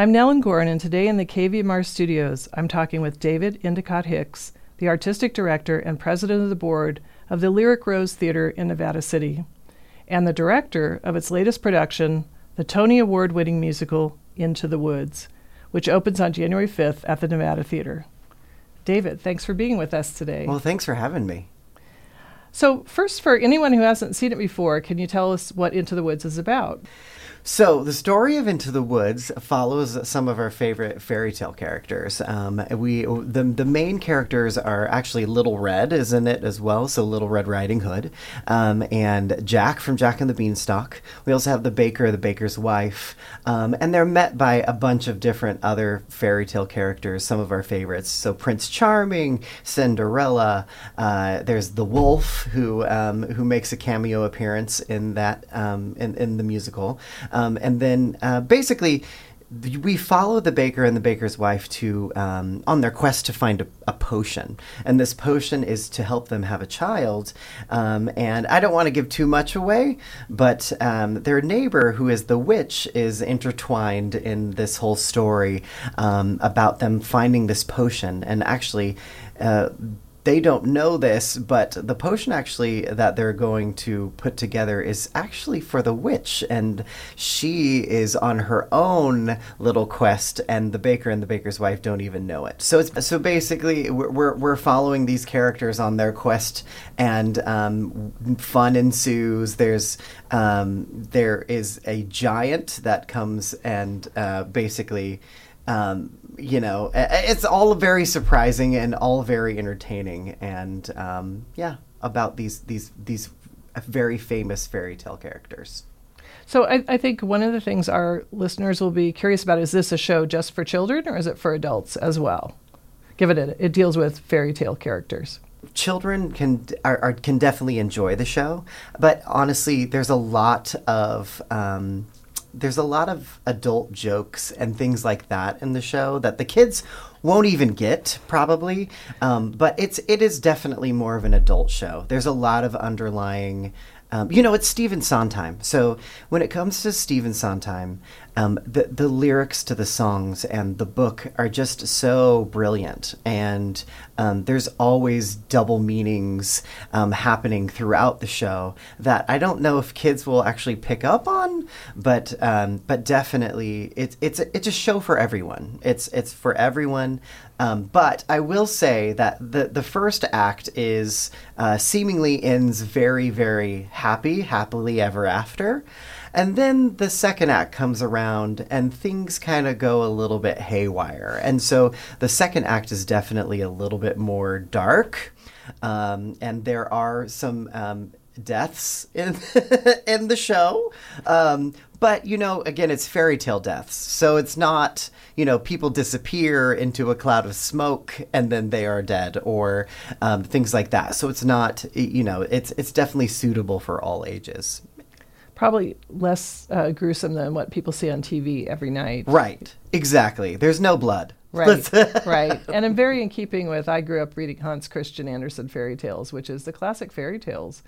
I'm Nellen Gorin, and today in the KVMR studios, I'm talking with David Endicott Hicks, the artistic director and president of the board of the Lyric Rose Theater in Nevada City, and the director of its latest production, the Tony Award winning musical Into the Woods, which opens on January 5th at the Nevada Theater. David, thanks for being with us today. Well, thanks for having me. So, first, for anyone who hasn't seen it before, can you tell us what Into the Woods is about? So, the story of Into the Woods follows some of our favorite fairy tale characters. Um, we the, the main characters are actually Little Red, is in it as well. So, Little Red Riding Hood, um, and Jack from Jack and the Beanstalk. We also have the baker, the baker's wife, um, and they're met by a bunch of different other fairy tale characters. Some of our favorites. So, Prince Charming, Cinderella. Uh, there's the wolf who um, who makes a cameo appearance in that um, in in the musical. Um, and then uh, basically, we follow the baker and the baker's wife to um, on their quest to find a, a, potion, and this potion is to help them have a child. Um, and I don't want to give too much away, but um, their neighbor, who is the witch, is intertwined in this whole story um, about them finding this potion, and actually. Uh, they don't know this, but the potion actually that they're going to put together is actually for the witch, and she is on her own little quest, and the baker and the baker's wife don't even know it. So it's so basically we're we're following these characters on their quest, and um, fun ensues. There's um, there is a giant that comes and uh, basically. Um, you know, it's all very surprising and all very entertaining, and um, yeah, about these these these very famous fairy tale characters. So I, I, think one of the things our listeners will be curious about is this a show just for children or is it for adults as well? Given it it deals with fairy tale characters. Children can are, are, can definitely enjoy the show, but honestly, there's a lot of um, there's a lot of adult jokes and things like that in the show that the kids won't even get probably. Um, but it's it is definitely more of an adult show. There's a lot of underlying um, you know, it's Stephen Sondheim. So when it comes to Stephen Sondheim, um, the the lyrics to the songs and the book are just so brilliant, and um, there's always double meanings um, happening throughout the show that I don't know if kids will actually pick up on, but um, but definitely it's it's a, it's a show for everyone. It's it's for everyone. Um, but I will say that the the first act is uh, seemingly ends very very happy, happily ever after. And then the second act comes around and things kind of go a little bit haywire. And so the second act is definitely a little bit more dark. Um, and there are some um, deaths in in the show. Um, but you know, again, it's fairy tale deaths, so it's not you know people disappear into a cloud of smoke and then they are dead or um, things like that. So it's not you know it's it's definitely suitable for all ages probably less uh, gruesome than what people see on TV every night. Right. Exactly. There's no blood. Right. right. And I'm very in keeping with I grew up reading Hans Christian Andersen fairy tales, which is the classic fairy tales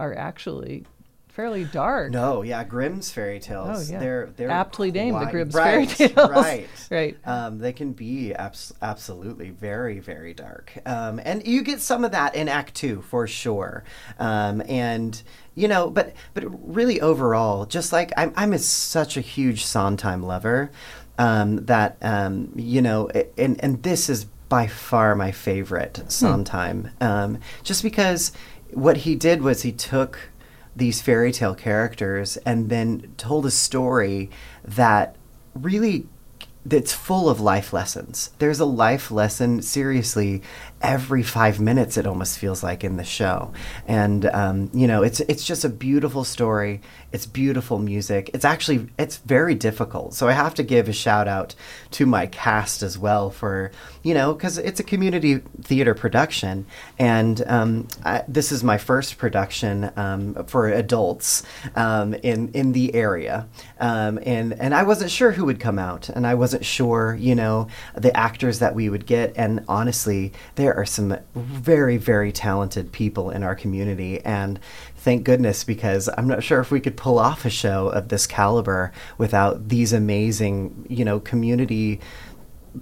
are actually fairly dark. No, yeah, Grimm's fairy tales. Oh, yeah. They're they're aptly named the Grimm's right, fairy tales. Right, right. Um, they can be abs- absolutely very very dark, um, and you get some of that in Act Two for sure. Um, and you know, but but really overall, just like I'm I'm a, such a huge Sondheim lover um, that um, you know, and and this is by far my favorite hmm. Sondheim, hmm. just because what he did was he took these fairy tale characters and then told a story that really that's full of life lessons. There's a life lesson, seriously, every five minutes. It almost feels like in the show, and um, you know, it's it's just a beautiful story. It's beautiful music. It's actually it's very difficult. So I have to give a shout out to my cast as well for you know because it's a community theater production, and um, I, this is my first production um, for adults um, in in the area, um, and and I wasn't sure who would come out, and I was wasn't sure, you know, the actors that we would get. And honestly, there are some very, very talented people in our community. And thank goodness, because I'm not sure if we could pull off a show of this caliber without these amazing, you know, community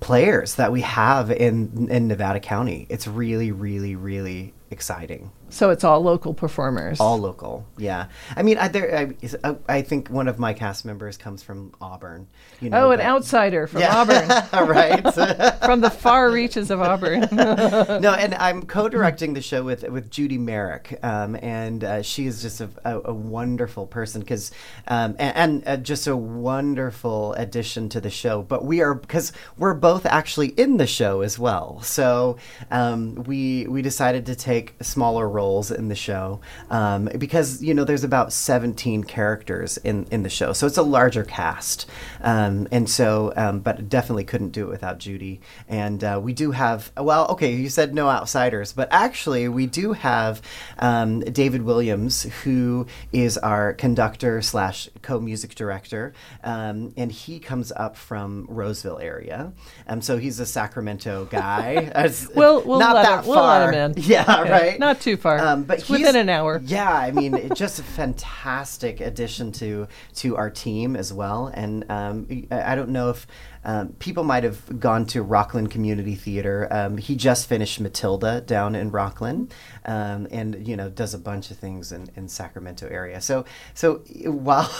players that we have in in Nevada County. It's really, really, really exciting. So it's all local performers. All local, yeah. I mean, I, there, I, I think one of my cast members comes from Auburn. You know, oh, an outsider from yeah. Auburn, right? from the far reaches of Auburn. no, and I'm co-directing the show with with Judy Merrick, um, and uh, she is just a, a, a wonderful person because, um, and, and uh, just a wonderful addition to the show. But we are because we're both actually in the show as well. So um, we we decided to take smaller roles in the show um, because you know there's about 17 characters in in the show, so it's a larger cast, um, and so um, but definitely couldn't do it without Judy. And uh, we do have well, okay, you said no outsiders, but actually we do have um, David Williams, who is our conductor slash co-music director, um, and he comes up from Roseville area, and so he's a Sacramento guy. we'll, we'll not that him, far. We'll yeah, okay. right. Not too far far. Um, but it's within an hour. Yeah, I mean, just a fantastic addition to to our team as well. And um, I don't know if um, people might have gone to Rocklin Community Theater. Um, he just finished Matilda down in Rocklin, um, and you know does a bunch of things in, in Sacramento area. So so while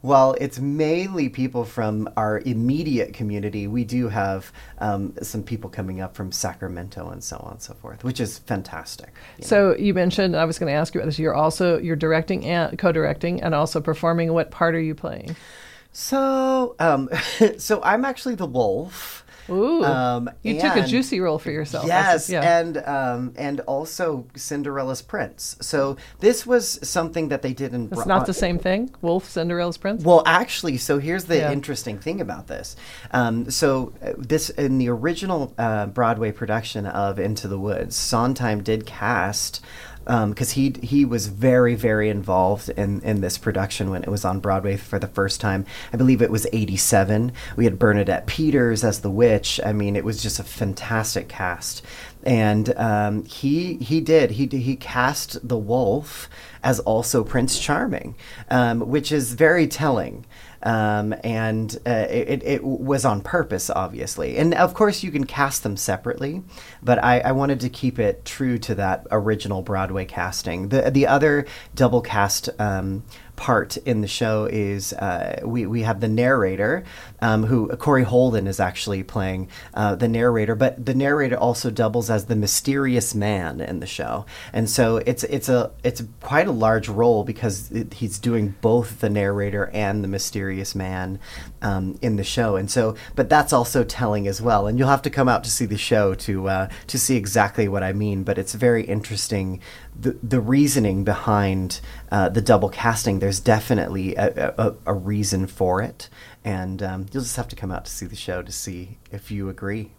while it's mainly people from our immediate community, we do have um, some people coming up from Sacramento and so on and so forth, which is fantastic. You so know. you mentioned I was going to ask you about this. You're also you're directing and co-directing and also performing. What part are you playing? So, um, so I'm actually the wolf. Ooh, um, you took a juicy role for yourself. Yes, yeah. and um, and also Cinderella's prince. So this was something that they did in. It's not the same thing. Wolf, Cinderella's prince. Well, actually, so here's the yeah. interesting thing about this. Um, so uh, this in the original uh, Broadway production of Into the Woods, Sondheim did cast because um, he he was very very involved in in this production when it was on Broadway for the first time. I believe it was '87. We had Bernadette Peters as the witch. I mean, it was just a fantastic cast, and um, he he did he he cast the wolf as also Prince Charming, um, which is very telling. Um, and uh, it, it, was on purpose, obviously. And of course, you can cast them separately, but I, I, wanted to keep it true to that original Broadway casting. The the other double cast um, part in the show is uh, we, we have the narrator, um, who uh, Corey Holden is actually playing uh, the narrator, but the narrator also doubles as the mysterious man in the show, and so it's it's a it's quite a large role because it, he's doing both the narrator and the mysterious man um, in the show, and so but that's also telling as well, and you'll have to come out to see the show to uh, to see exactly what I mean, but it's very interesting the, the reasoning behind uh, the double casting, there's definitely a, a, a reason for it. And um, you'll just have to come out to see the show to see if you agree.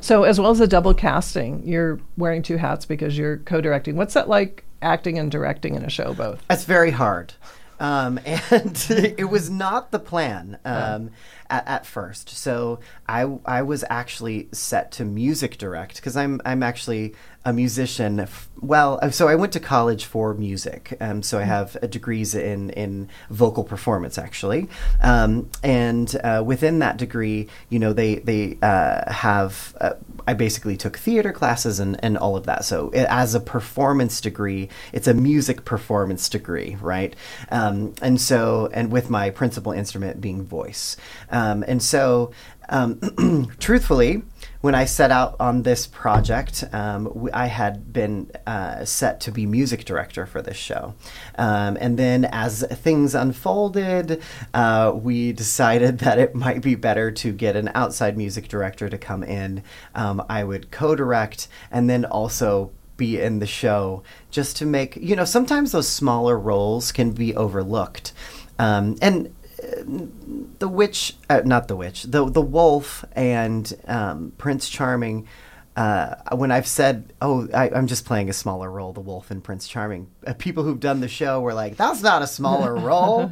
So, as well as the double casting, you're wearing two hats because you're co directing. What's that like acting and directing in a show both? That's very hard. Um, and it was not the plan. Um, at, at, first. So I, I was actually set to music direct because I'm, I'm actually a musician. Well, uh, so I went to college for music. Um, so I mm-hmm. have degrees in, in vocal performance, actually. Um, and uh, within that degree, you know, they, they uh, have, uh, I basically took theater classes and, and all of that. So it, as a performance degree, it's a music performance degree, right? Um, and so, and with my principal instrument being voice. Um, and so, um, truthfully, when I set out on this project, um, I had been uh, set to be music director for this show. Um, and then as things unfolded, uh, we decided that it might be better to get an outside music director to come in. Um, I would co direct and then also be in the show just to make, you know, sometimes those smaller roles can be overlooked. Um, and the witch, uh, not the witch, the the wolf and um, Prince Charming uh, when I've said, "Oh, I, I'm just playing a smaller role, the wolf in Prince Charming," uh, people who've done the show were like, "That's not a smaller role,"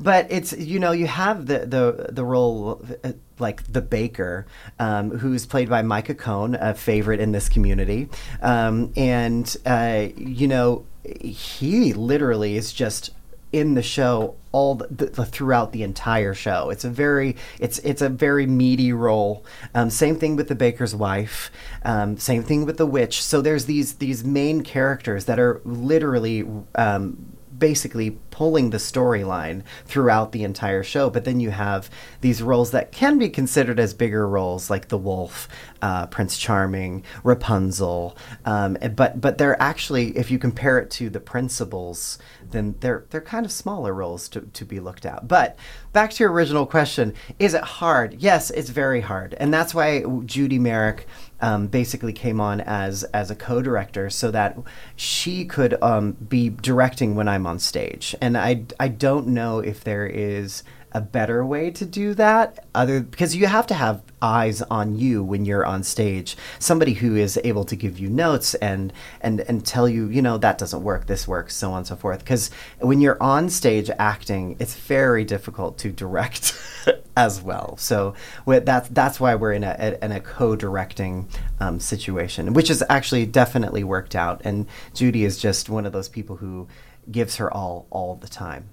but it's you know you have the the the role. Uh, like the baker, um, who's played by Micah Cohn, a favorite in this community, um, and uh, you know he literally is just in the show all the, the, throughout the entire show. It's a very it's it's a very meaty role. Um, same thing with the baker's wife. Um, same thing with the witch. So there's these these main characters that are literally um, basically pulling the storyline throughout the entire show. But then you have these roles that can be considered as bigger roles, like the Wolf, uh, Prince Charming, Rapunzel. Um, but but they're actually, if you compare it to the principals, then they're they're kind of smaller roles to, to be looked at. But back to your original question, is it hard? Yes, it's very hard, and that's why Judy Merrick um, basically came on as as a co-director so that she could um, be directing when I'm on stage. And I I don't know if there is a better way to do that other because you have to have eyes on you when you're on stage. Somebody who is able to give you notes and and and tell you you know that doesn't work this works so on and so forth. Because when you're on stage acting it's very difficult to direct as well. So that's that's why we're in a, in a co-directing um, situation which has actually definitely worked out. And judy is just one of those people who gives her all all the time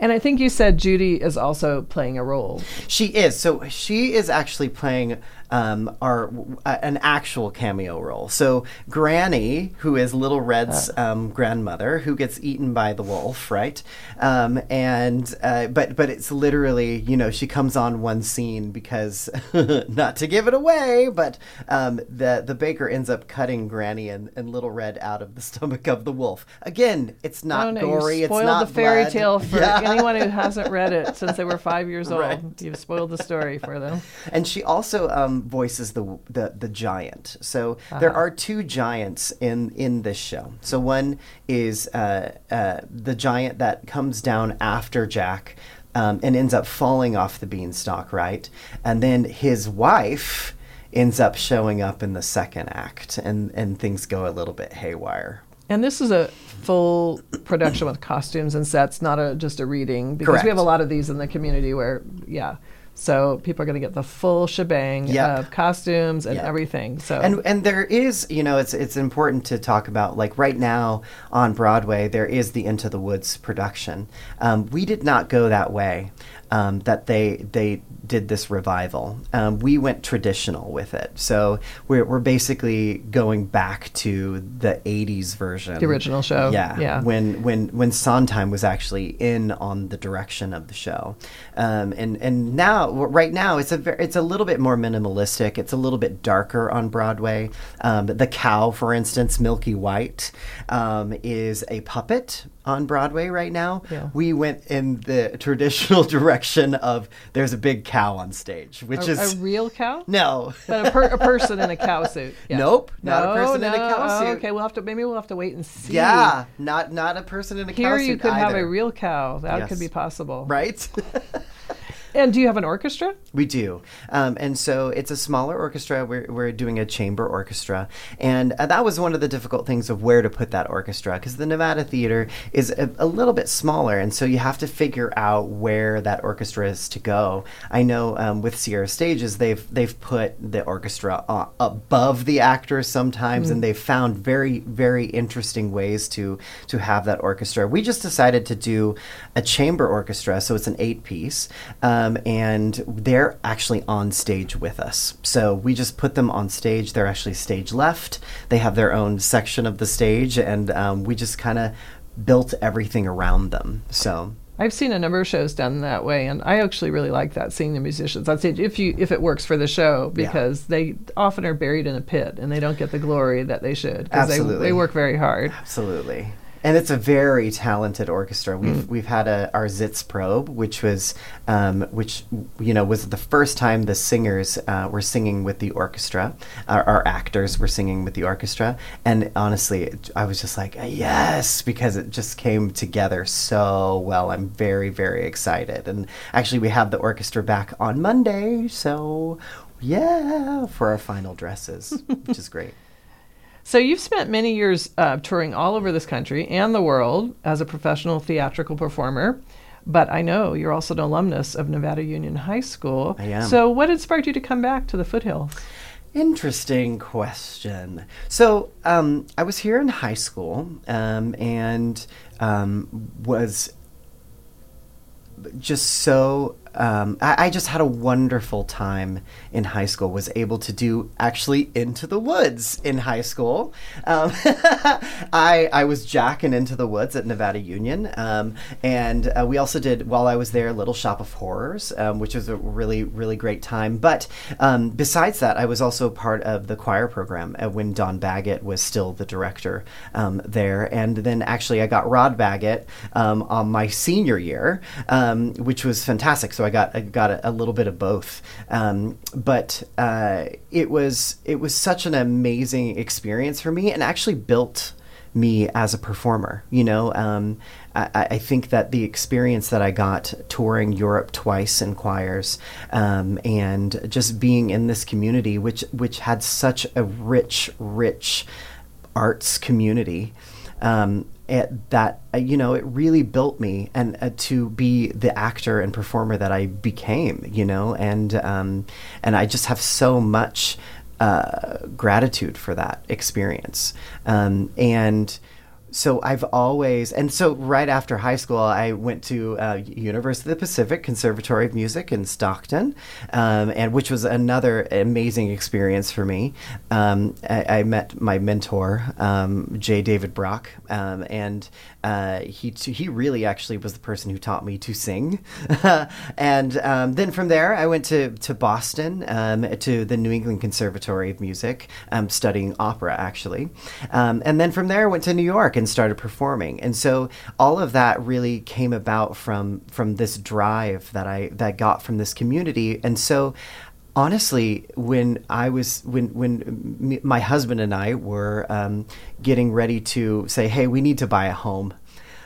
and I think you said Judy is also playing a role. She is. So she is actually playing um, are uh, an actual cameo role. So Granny, who is Little Red's uh. um, grandmother, who gets eaten by the wolf, right? Um, and uh, but but it's literally you know she comes on one scene because not to give it away, but um, the the baker ends up cutting Granny and, and Little Red out of the stomach of the wolf. Again, it's not no, gory. You spoiled it's not the fairy blood. tale for yeah. anyone who hasn't read it since they were five years old. Right. You've spoiled the story for them. And she also um, voices the the, the giant. So uh-huh. there are two giants in in this show. So one is uh, uh, the giant that comes down after Jack. Um, and ends up falling off the beanstalk, right? And then his wife ends up showing up in the second act, and, and things go a little bit haywire. And this is a full production with costumes and sets, not a just a reading, because Correct. we have a lot of these in the community where, yeah, so people are going to get the full shebang yep. of costumes and yep. everything. So and and there is, you know, it's it's important to talk about like right now on Broadway there is the Into the Woods production. Um, we did not go that way um, that they they did this revival. Um, we went traditional with it, so we're we're basically going back to the '80s version, the original show. Yeah, yeah. When when when Sondheim was actually in on the direction of the show, um, and and now right now it's a ver- it's a little bit more minimalistic. It's a little bit darker on Broadway. Um, the cow, for instance, Milky White, um, is a puppet on Broadway right now. Yeah. We went in the traditional direction of there's a big cow on stage, which a, is a real cow. No, but a, per, a, person in a cow suit. Yeah. Nope, not no, a person no, in a cow oh, suit. Okay, we'll have to maybe we'll have to wait and see. Yeah, not not a person in a Here cow suit. Here you could either. have a real cow. That yes. could be possible, right? And do you have an orchestra? We do. Um, and so it's a smaller orchestra. We're, we're doing a chamber orchestra. And uh, that was one of the difficult things of where to put that orchestra because the Nevada Theater is a, a, little bit smaller. And so you have to figure out where that orchestra is to go. I know um, with Sierra Stages, they've, they've put the orchestra uh, above the actors sometimes, mm. and they've found very, very interesting ways to, to have that orchestra. We just decided to do a chamber orchestra, so it's an eight piece. Um, um, and they're actually on stage with us. So we just put them on stage. They're actually stage left. They have their own section of the stage, and um, we just kind of built everything around them. So. I've seen a number of shows done that way, and I actually really like that seeing the musicians on stage if you if it works for the show because yeah. they often are buried in a pit and they don't get the glory that they should because they, they work very hard. Absolutely. And it's a very talented orchestra. We've mm. we've had a our Sitzprobe, which was um, which you know was the first time the singers uh, were singing with the orchestra. Our, our, actors were singing with the orchestra, and honestly, I was just like yes because it just came together so well. I'm very very excited, and actually we have the orchestra back on Monday, so yeah, for our final dresses, which is great. So you've spent many years uh, touring all over this country and the world as a professional theatrical performer. But I know you're also an alumnus of Nevada Union High School. I am. So what inspired you to come back to the foothills? Interesting question. So um, I was here in high school um, and um, was just so um, I, I, just had a wonderful time in high school. Was able to do actually Into the Woods in high school. Um, I I was jacking Into the Woods at Nevada Union, um, and uh, we also did while I was there Little Shop of Horrors, um, which was a really really great time. But um, besides that, I was also part of the choir program uh, when Don Baggett was still the director um, there, and then actually I got Rod Baggett on my senior year, which was fantastic. So I got I got a, a little bit of both. Um, but uh, it was it was such an amazing experience for me, and actually built me as a performer. You know, um, I, I, think that the experience that I got touring Europe twice in choirs, um, and just being in this community, which which had such a rich, rich arts community. Um, it, that uh, you know it really built me and uh, to be the actor and performer that I became you know and um, and I just have so much uh, gratitude for that experience. Um, and so I've always, and so right after high school, I went to uh, University of the Pacific Conservatory of Music in Stockton, um, and which was another amazing experience for me. Um, I, I, met my mentor, um, J. David Brock, um, and uh, he he really actually was the person who taught me to sing. and um, then from there, I went to to Boston um, to the New England Conservatory of Music, studying opera actually, and then from there, I went to New York and started performing. And so all of that really came about from from this drive that I that got from this community. And so honestly, when I was when when my husband and I were um, getting ready to say, "Hey, we need to buy a home,"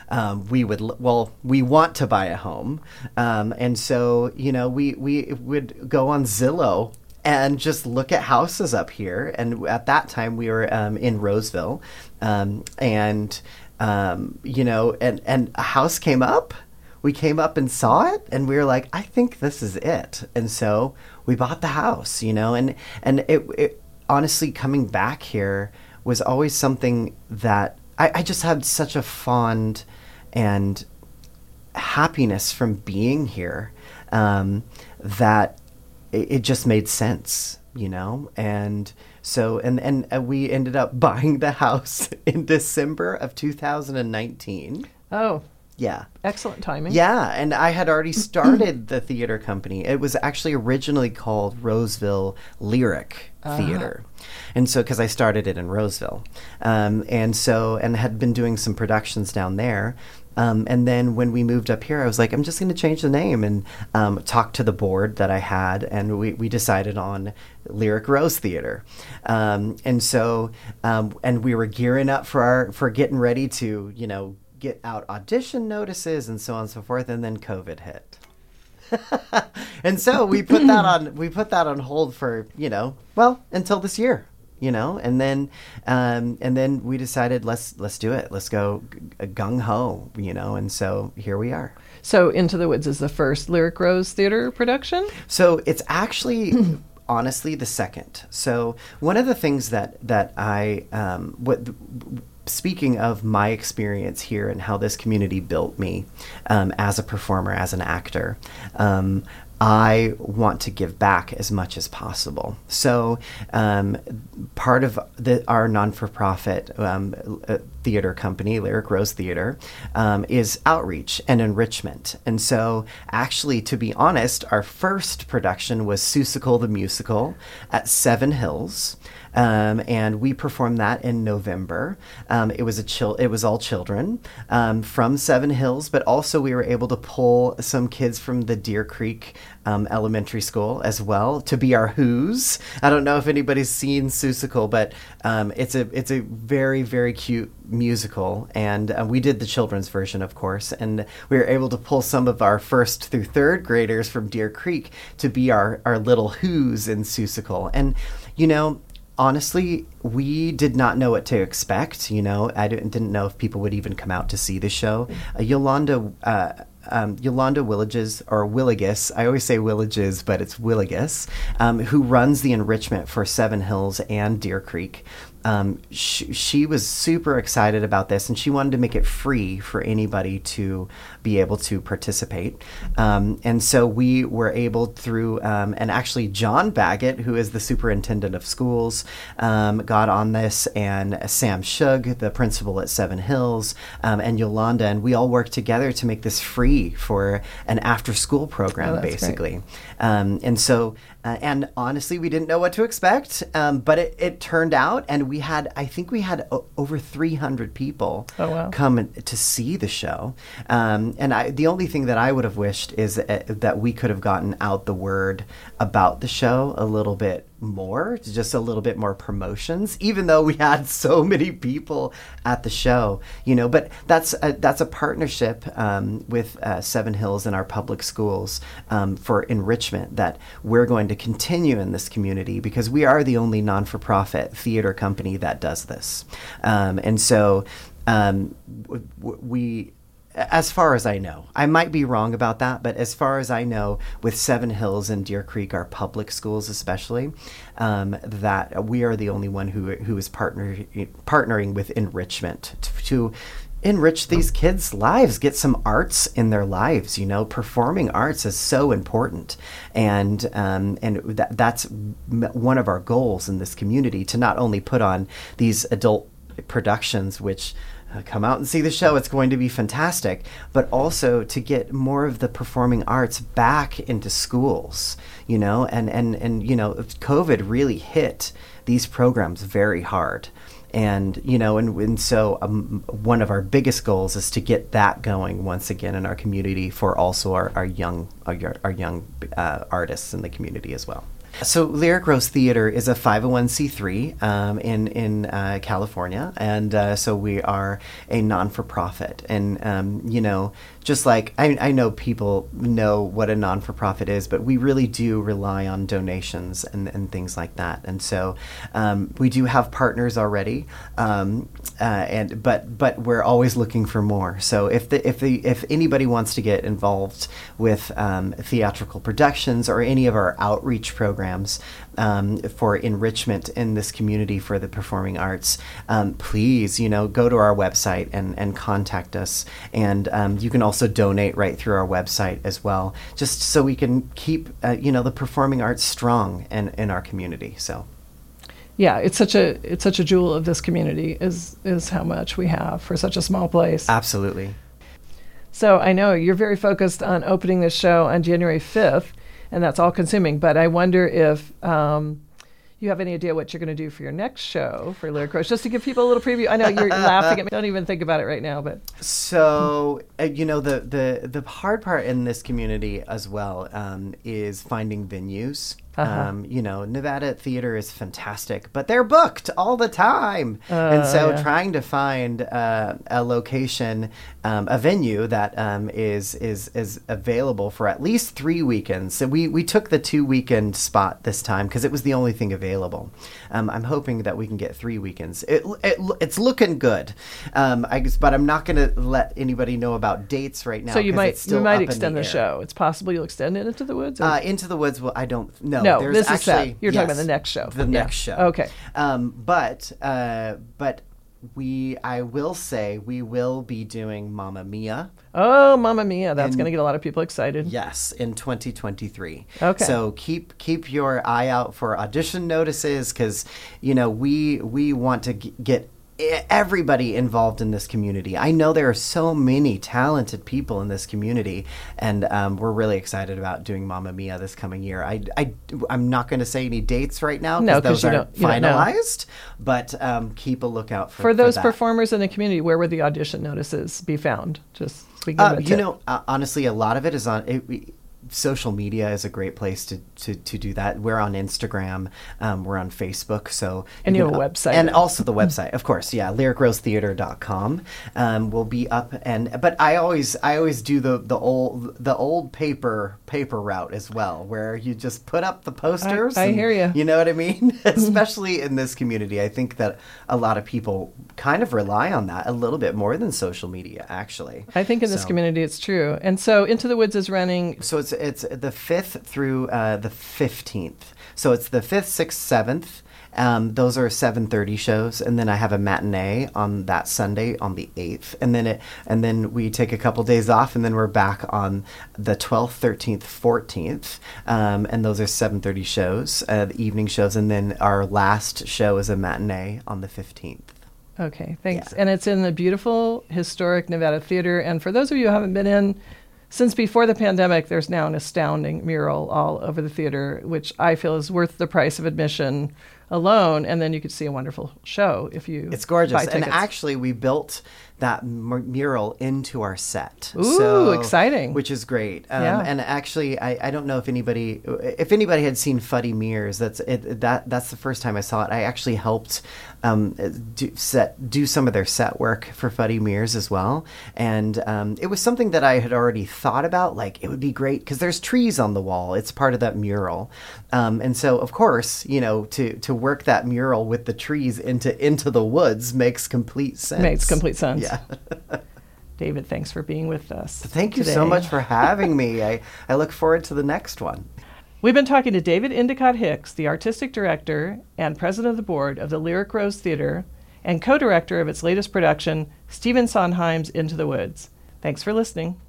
um, we would well, we want to buy a home, um, and so you know, we we would go on Zillow and just look at houses up here. And at that time, we were um, in Roseville, um, and um, you know, and and a house came up. We came up and saw it, and we were like, "I think this is it." And so we bought the house, you know, and and it, it honestly coming back here was always something that I, I just had such a fond and happiness from being here um, that it, it just made sense, you know? And so, and, and uh, we ended up buying the house in December of 2019. Oh. Yeah. Excellent timing. Yeah. And I had already started the theater company. It was actually originally called Roseville Lyric uh-huh. Theater. And so, because I started it in Roseville. Um, and so, and had been doing some productions down there. Um, and then when we moved up here, I was like, I'm just going to change the name and um, talk to the board that I had, and we, we decided on Lyric Rose Theater. Um, and so, um, and we were gearing up for our for getting ready to, you know, get out audition notices and so on and so forth. And then COVID hit. and so we put that on we put that on hold for you know well until this year you know? And then um, and then we decided let's let's do it. Let's go gung ho you know? And so here we are. So into the woods is the first lyric rose theater production? So it's actually honestly the second. So one of the things that that i um, what speaking of my experience here and how this community built me um, as a performer, as an actor, um, I want to give back as much as possible. So, um, part of the, our non for profit um, uh, theater company, Lyric Rose Theater, um, is outreach and enrichment. And so, actually, to be honest, our first production was Seussical the Musical at Seven Hills. Um, and we performed that in November. Um, it was a chill. It was all children um, from Seven Hills, but also we were able to pull some kids from the Deer Creek um, Elementary School as well to be our Who's. I don't know if anybody's seen Seussical, but um, it's a it's a very very cute musical, and uh, we did the children's version, of course, and we were able to pull some of our first through third graders from Deer Creek to be our our little Who's in Seussical, and you know honestly, we did not know what to expect. You know, I didn't, didn't know if people would even come out to see the show. Uh, Yolanda. Uh, um, Yolanda Williges, or Willigus, I always say Williges, but it's Willigus, um, who runs the enrichment for Seven Hills and Deer Creek um, she, she, was super excited about this and she wanted to make it free for anybody to be able to participate. Um, and so we were able through, um, and actually, John Baggett, who is the superintendent of schools, um, got on this, and Sam Shug, the principal at Seven Hills, um, and Yolanda, and we all worked together to make this free for an after school program, oh, basically. Um, and so uh, and honestly, we didn't know what to expect, um, but it, it, turned out, and we had, I think we had o- over 300 people oh, wow. come to see the show. Um, and I, the only thing that I would have wished is uh, that we could have gotten out the word about the show a little bit more, just a little bit more promotions, even though we had so many people at the show, you know. But that's a, that's a partnership um, with uh, Seven Hills and our public schools um, for enrichment that we're going to continue in this community because we are the only non for profit theater company that does this. Um, and so um, we as far as I know. I might be wrong about that, but as far as I know, with Seven Hills and Deer Creek, our public schools especially, um, that we are the only one who who is partner, partnering with enrichment to, to enrich these kids' lives, get some arts in their lives. You know, performing arts is so important, and um, and that, that's one of our goals in this community to not only put on these adult productions, which come out and see the show. It's going to be fantastic. But also to get more of the performing arts back into schools, you know, and, and, and you know, COVID really hit these programs very hard. And, you know, and, and so um, one of our biggest goals is to get that going once again in our community for also our, our young, our, our young uh, artists in the community as well. So Lyric Rose Theater is a 501c3 um, in in uh, California, and uh, so we are a non for profit. And um, you know, just like I, I know people know what a non for profit is, but we really do rely on donations and, and things like that. And so um, we do have partners already, um, uh, and but but we're always looking for more. So if the if the if anybody wants to get involved with um, theatrical productions or any of our outreach programs, um, for enrichment in this community for the performing arts, um, please, you know, go to our website and, and contact us. And um, you can also donate right through our website as well, just so we can keep, uh, you know, the performing arts strong in, in our community. So. Yeah, it's such a it's such a jewel of this community is is how much we have for such a small place. Absolutely. So I know you're very focused on opening this show on January 5th and that's all consuming. But I wonder if um, you have any idea what you're going to do for your next show for Lyric Rose, just to give people a little preview. I know you're laughing at me. Don't even think about it right now, but so uh, you know the the the hard part in this community as well um, is finding venues. Uh-huh. Um, you know, Nevada theater is fantastic, but they're booked all the time. Uh, and so yeah. trying to find uh, a location, um, a venue that um, is is is available for at least three weekends. So we, we took the two weekend spot this time because it was the only thing available. Um, I'm hoping that we can get three weekends. It, it it's looking good. Um, I guess, but I'm not going to let anybody know about dates right now. So you might you might extend the, the show. It's possible you'll extend it into the woods. Uh, into the woods. Well, I don't know no, There's this actually, is. You're yes, talking about the next show. The yeah. next show. Okay. Um, but uh, but we I will say we will be doing Mamma Mia. Oh, Mamma Mia! That's going to get a lot of people excited. Yes, in 2023. Okay. So keep keep your eye out for audition notices because you know we we want to g- get everybody involved in this community. I know there are so many talented people in this community, and um, we're really excited about doing Mamma Mia this coming year. I I am not going to say any dates right now No, 'cause those you aren't don't- you don't know. finalized, but um, keep a lookout for For those that. performers in the community, where would the audition notices be found? Just so we can Uh, you know, uh, honestly, a lot of it is on. It, we, social media is a great place to, to, to do that. We're on Instagram, um, we're on Facebook, so And you have a website. and also the website, of course. Yeah, lyricrosetheater.com um, will be up. And but I always I always do the the old the old paper paper route as well, where you just put up the posters. I and- hear you. You know what I mean? Especially in this community, I think that a lot of people kind of rely on that a little bit more than social media, actually. I think in this community it's true. And so Into the Woods is running. so it's it's the fifth through uh, the fifteenth. So it's the fifth, sixth, seventh. Um, those are seven thirty shows, and then I have a matinee on that Sunday on the eighth, and then it and then we take a couple days off, and then we're back on the twelfth, thirteenth, fourteenth, um, and those are seven thirty shows, uh, the evening shows, and then our last show is a matinee on the fifteenth. Okay, thanks. Yeah. And it's in the beautiful historic Nevada Theater. And for those of you who haven't been in, since before the pandemic, there's now an astounding mural all over the theater, which I feel is worth the price of admission alone. And then you could see a wonderful show if you. It's gorgeous, and actually, we built that m- mural into our set. Ooh, exciting. Which is great. Um, Yeah. And actually, I, I don't know if anybody if anybody had seen Fuddy Meers. That's it, that that's the first time I saw it. I actually helped um, do set do some of their set work for Fuddy Meers as well, and um, it was something that I had already thought about. Like it would be great because there's trees on the wall. It's part of that mural, um, and so of course, you know, to to work that mural with the trees into into the woods makes complete sense. Makes complete sense. Yeah. David, thanks for being with us. Thank you so much for having me. I, I look forward to the next one. We've been talking to David Endicott Hicks, the artistic director and president of the board of the Lyric Rose Theater and co director of its latest production, Stephen Sondheim's Into the Woods. Thanks for listening.